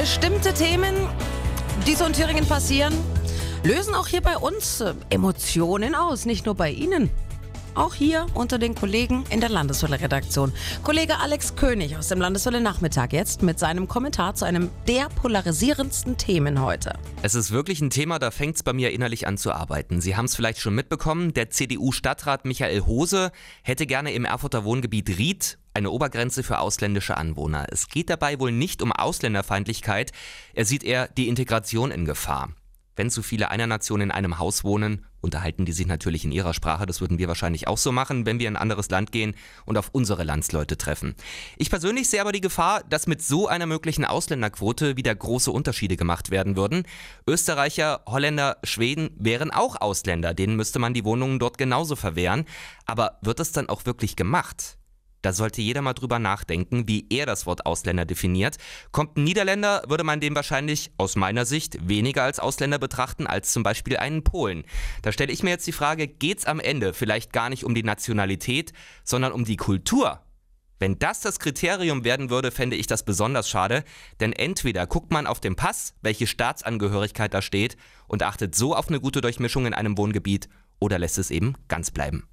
Bestimmte Themen, die so in Thüringen passieren, lösen auch hier bei uns äh, Emotionen aus, nicht nur bei Ihnen. Auch hier unter den Kollegen in der Landeswelle-Redaktion. Kollege Alex König aus dem Landeswelle-Nachmittag jetzt mit seinem Kommentar zu einem der polarisierendsten Themen heute. Es ist wirklich ein Thema, da fängt es bei mir innerlich an zu arbeiten. Sie haben es vielleicht schon mitbekommen, der CDU-Stadtrat Michael Hose hätte gerne im Erfurter Wohngebiet Ried eine Obergrenze für ausländische Anwohner. Es geht dabei wohl nicht um Ausländerfeindlichkeit, er sieht eher die Integration in Gefahr. Wenn zu viele einer Nation in einem Haus wohnen, unterhalten die sich natürlich in ihrer Sprache. Das würden wir wahrscheinlich auch so machen, wenn wir in ein anderes Land gehen und auf unsere Landsleute treffen. Ich persönlich sehe aber die Gefahr, dass mit so einer möglichen Ausländerquote wieder große Unterschiede gemacht werden würden. Österreicher, Holländer, Schweden wären auch Ausländer. Denen müsste man die Wohnungen dort genauso verwehren. Aber wird das dann auch wirklich gemacht? Da sollte jeder mal drüber nachdenken, wie er das Wort Ausländer definiert. Kommt ein Niederländer, würde man den wahrscheinlich aus meiner Sicht weniger als Ausländer betrachten als zum Beispiel einen Polen. Da stelle ich mir jetzt die Frage, geht's am Ende vielleicht gar nicht um die Nationalität, sondern um die Kultur? Wenn das das Kriterium werden würde, fände ich das besonders schade, denn entweder guckt man auf den Pass, welche Staatsangehörigkeit da steht, und achtet so auf eine gute Durchmischung in einem Wohngebiet, oder lässt es eben ganz bleiben.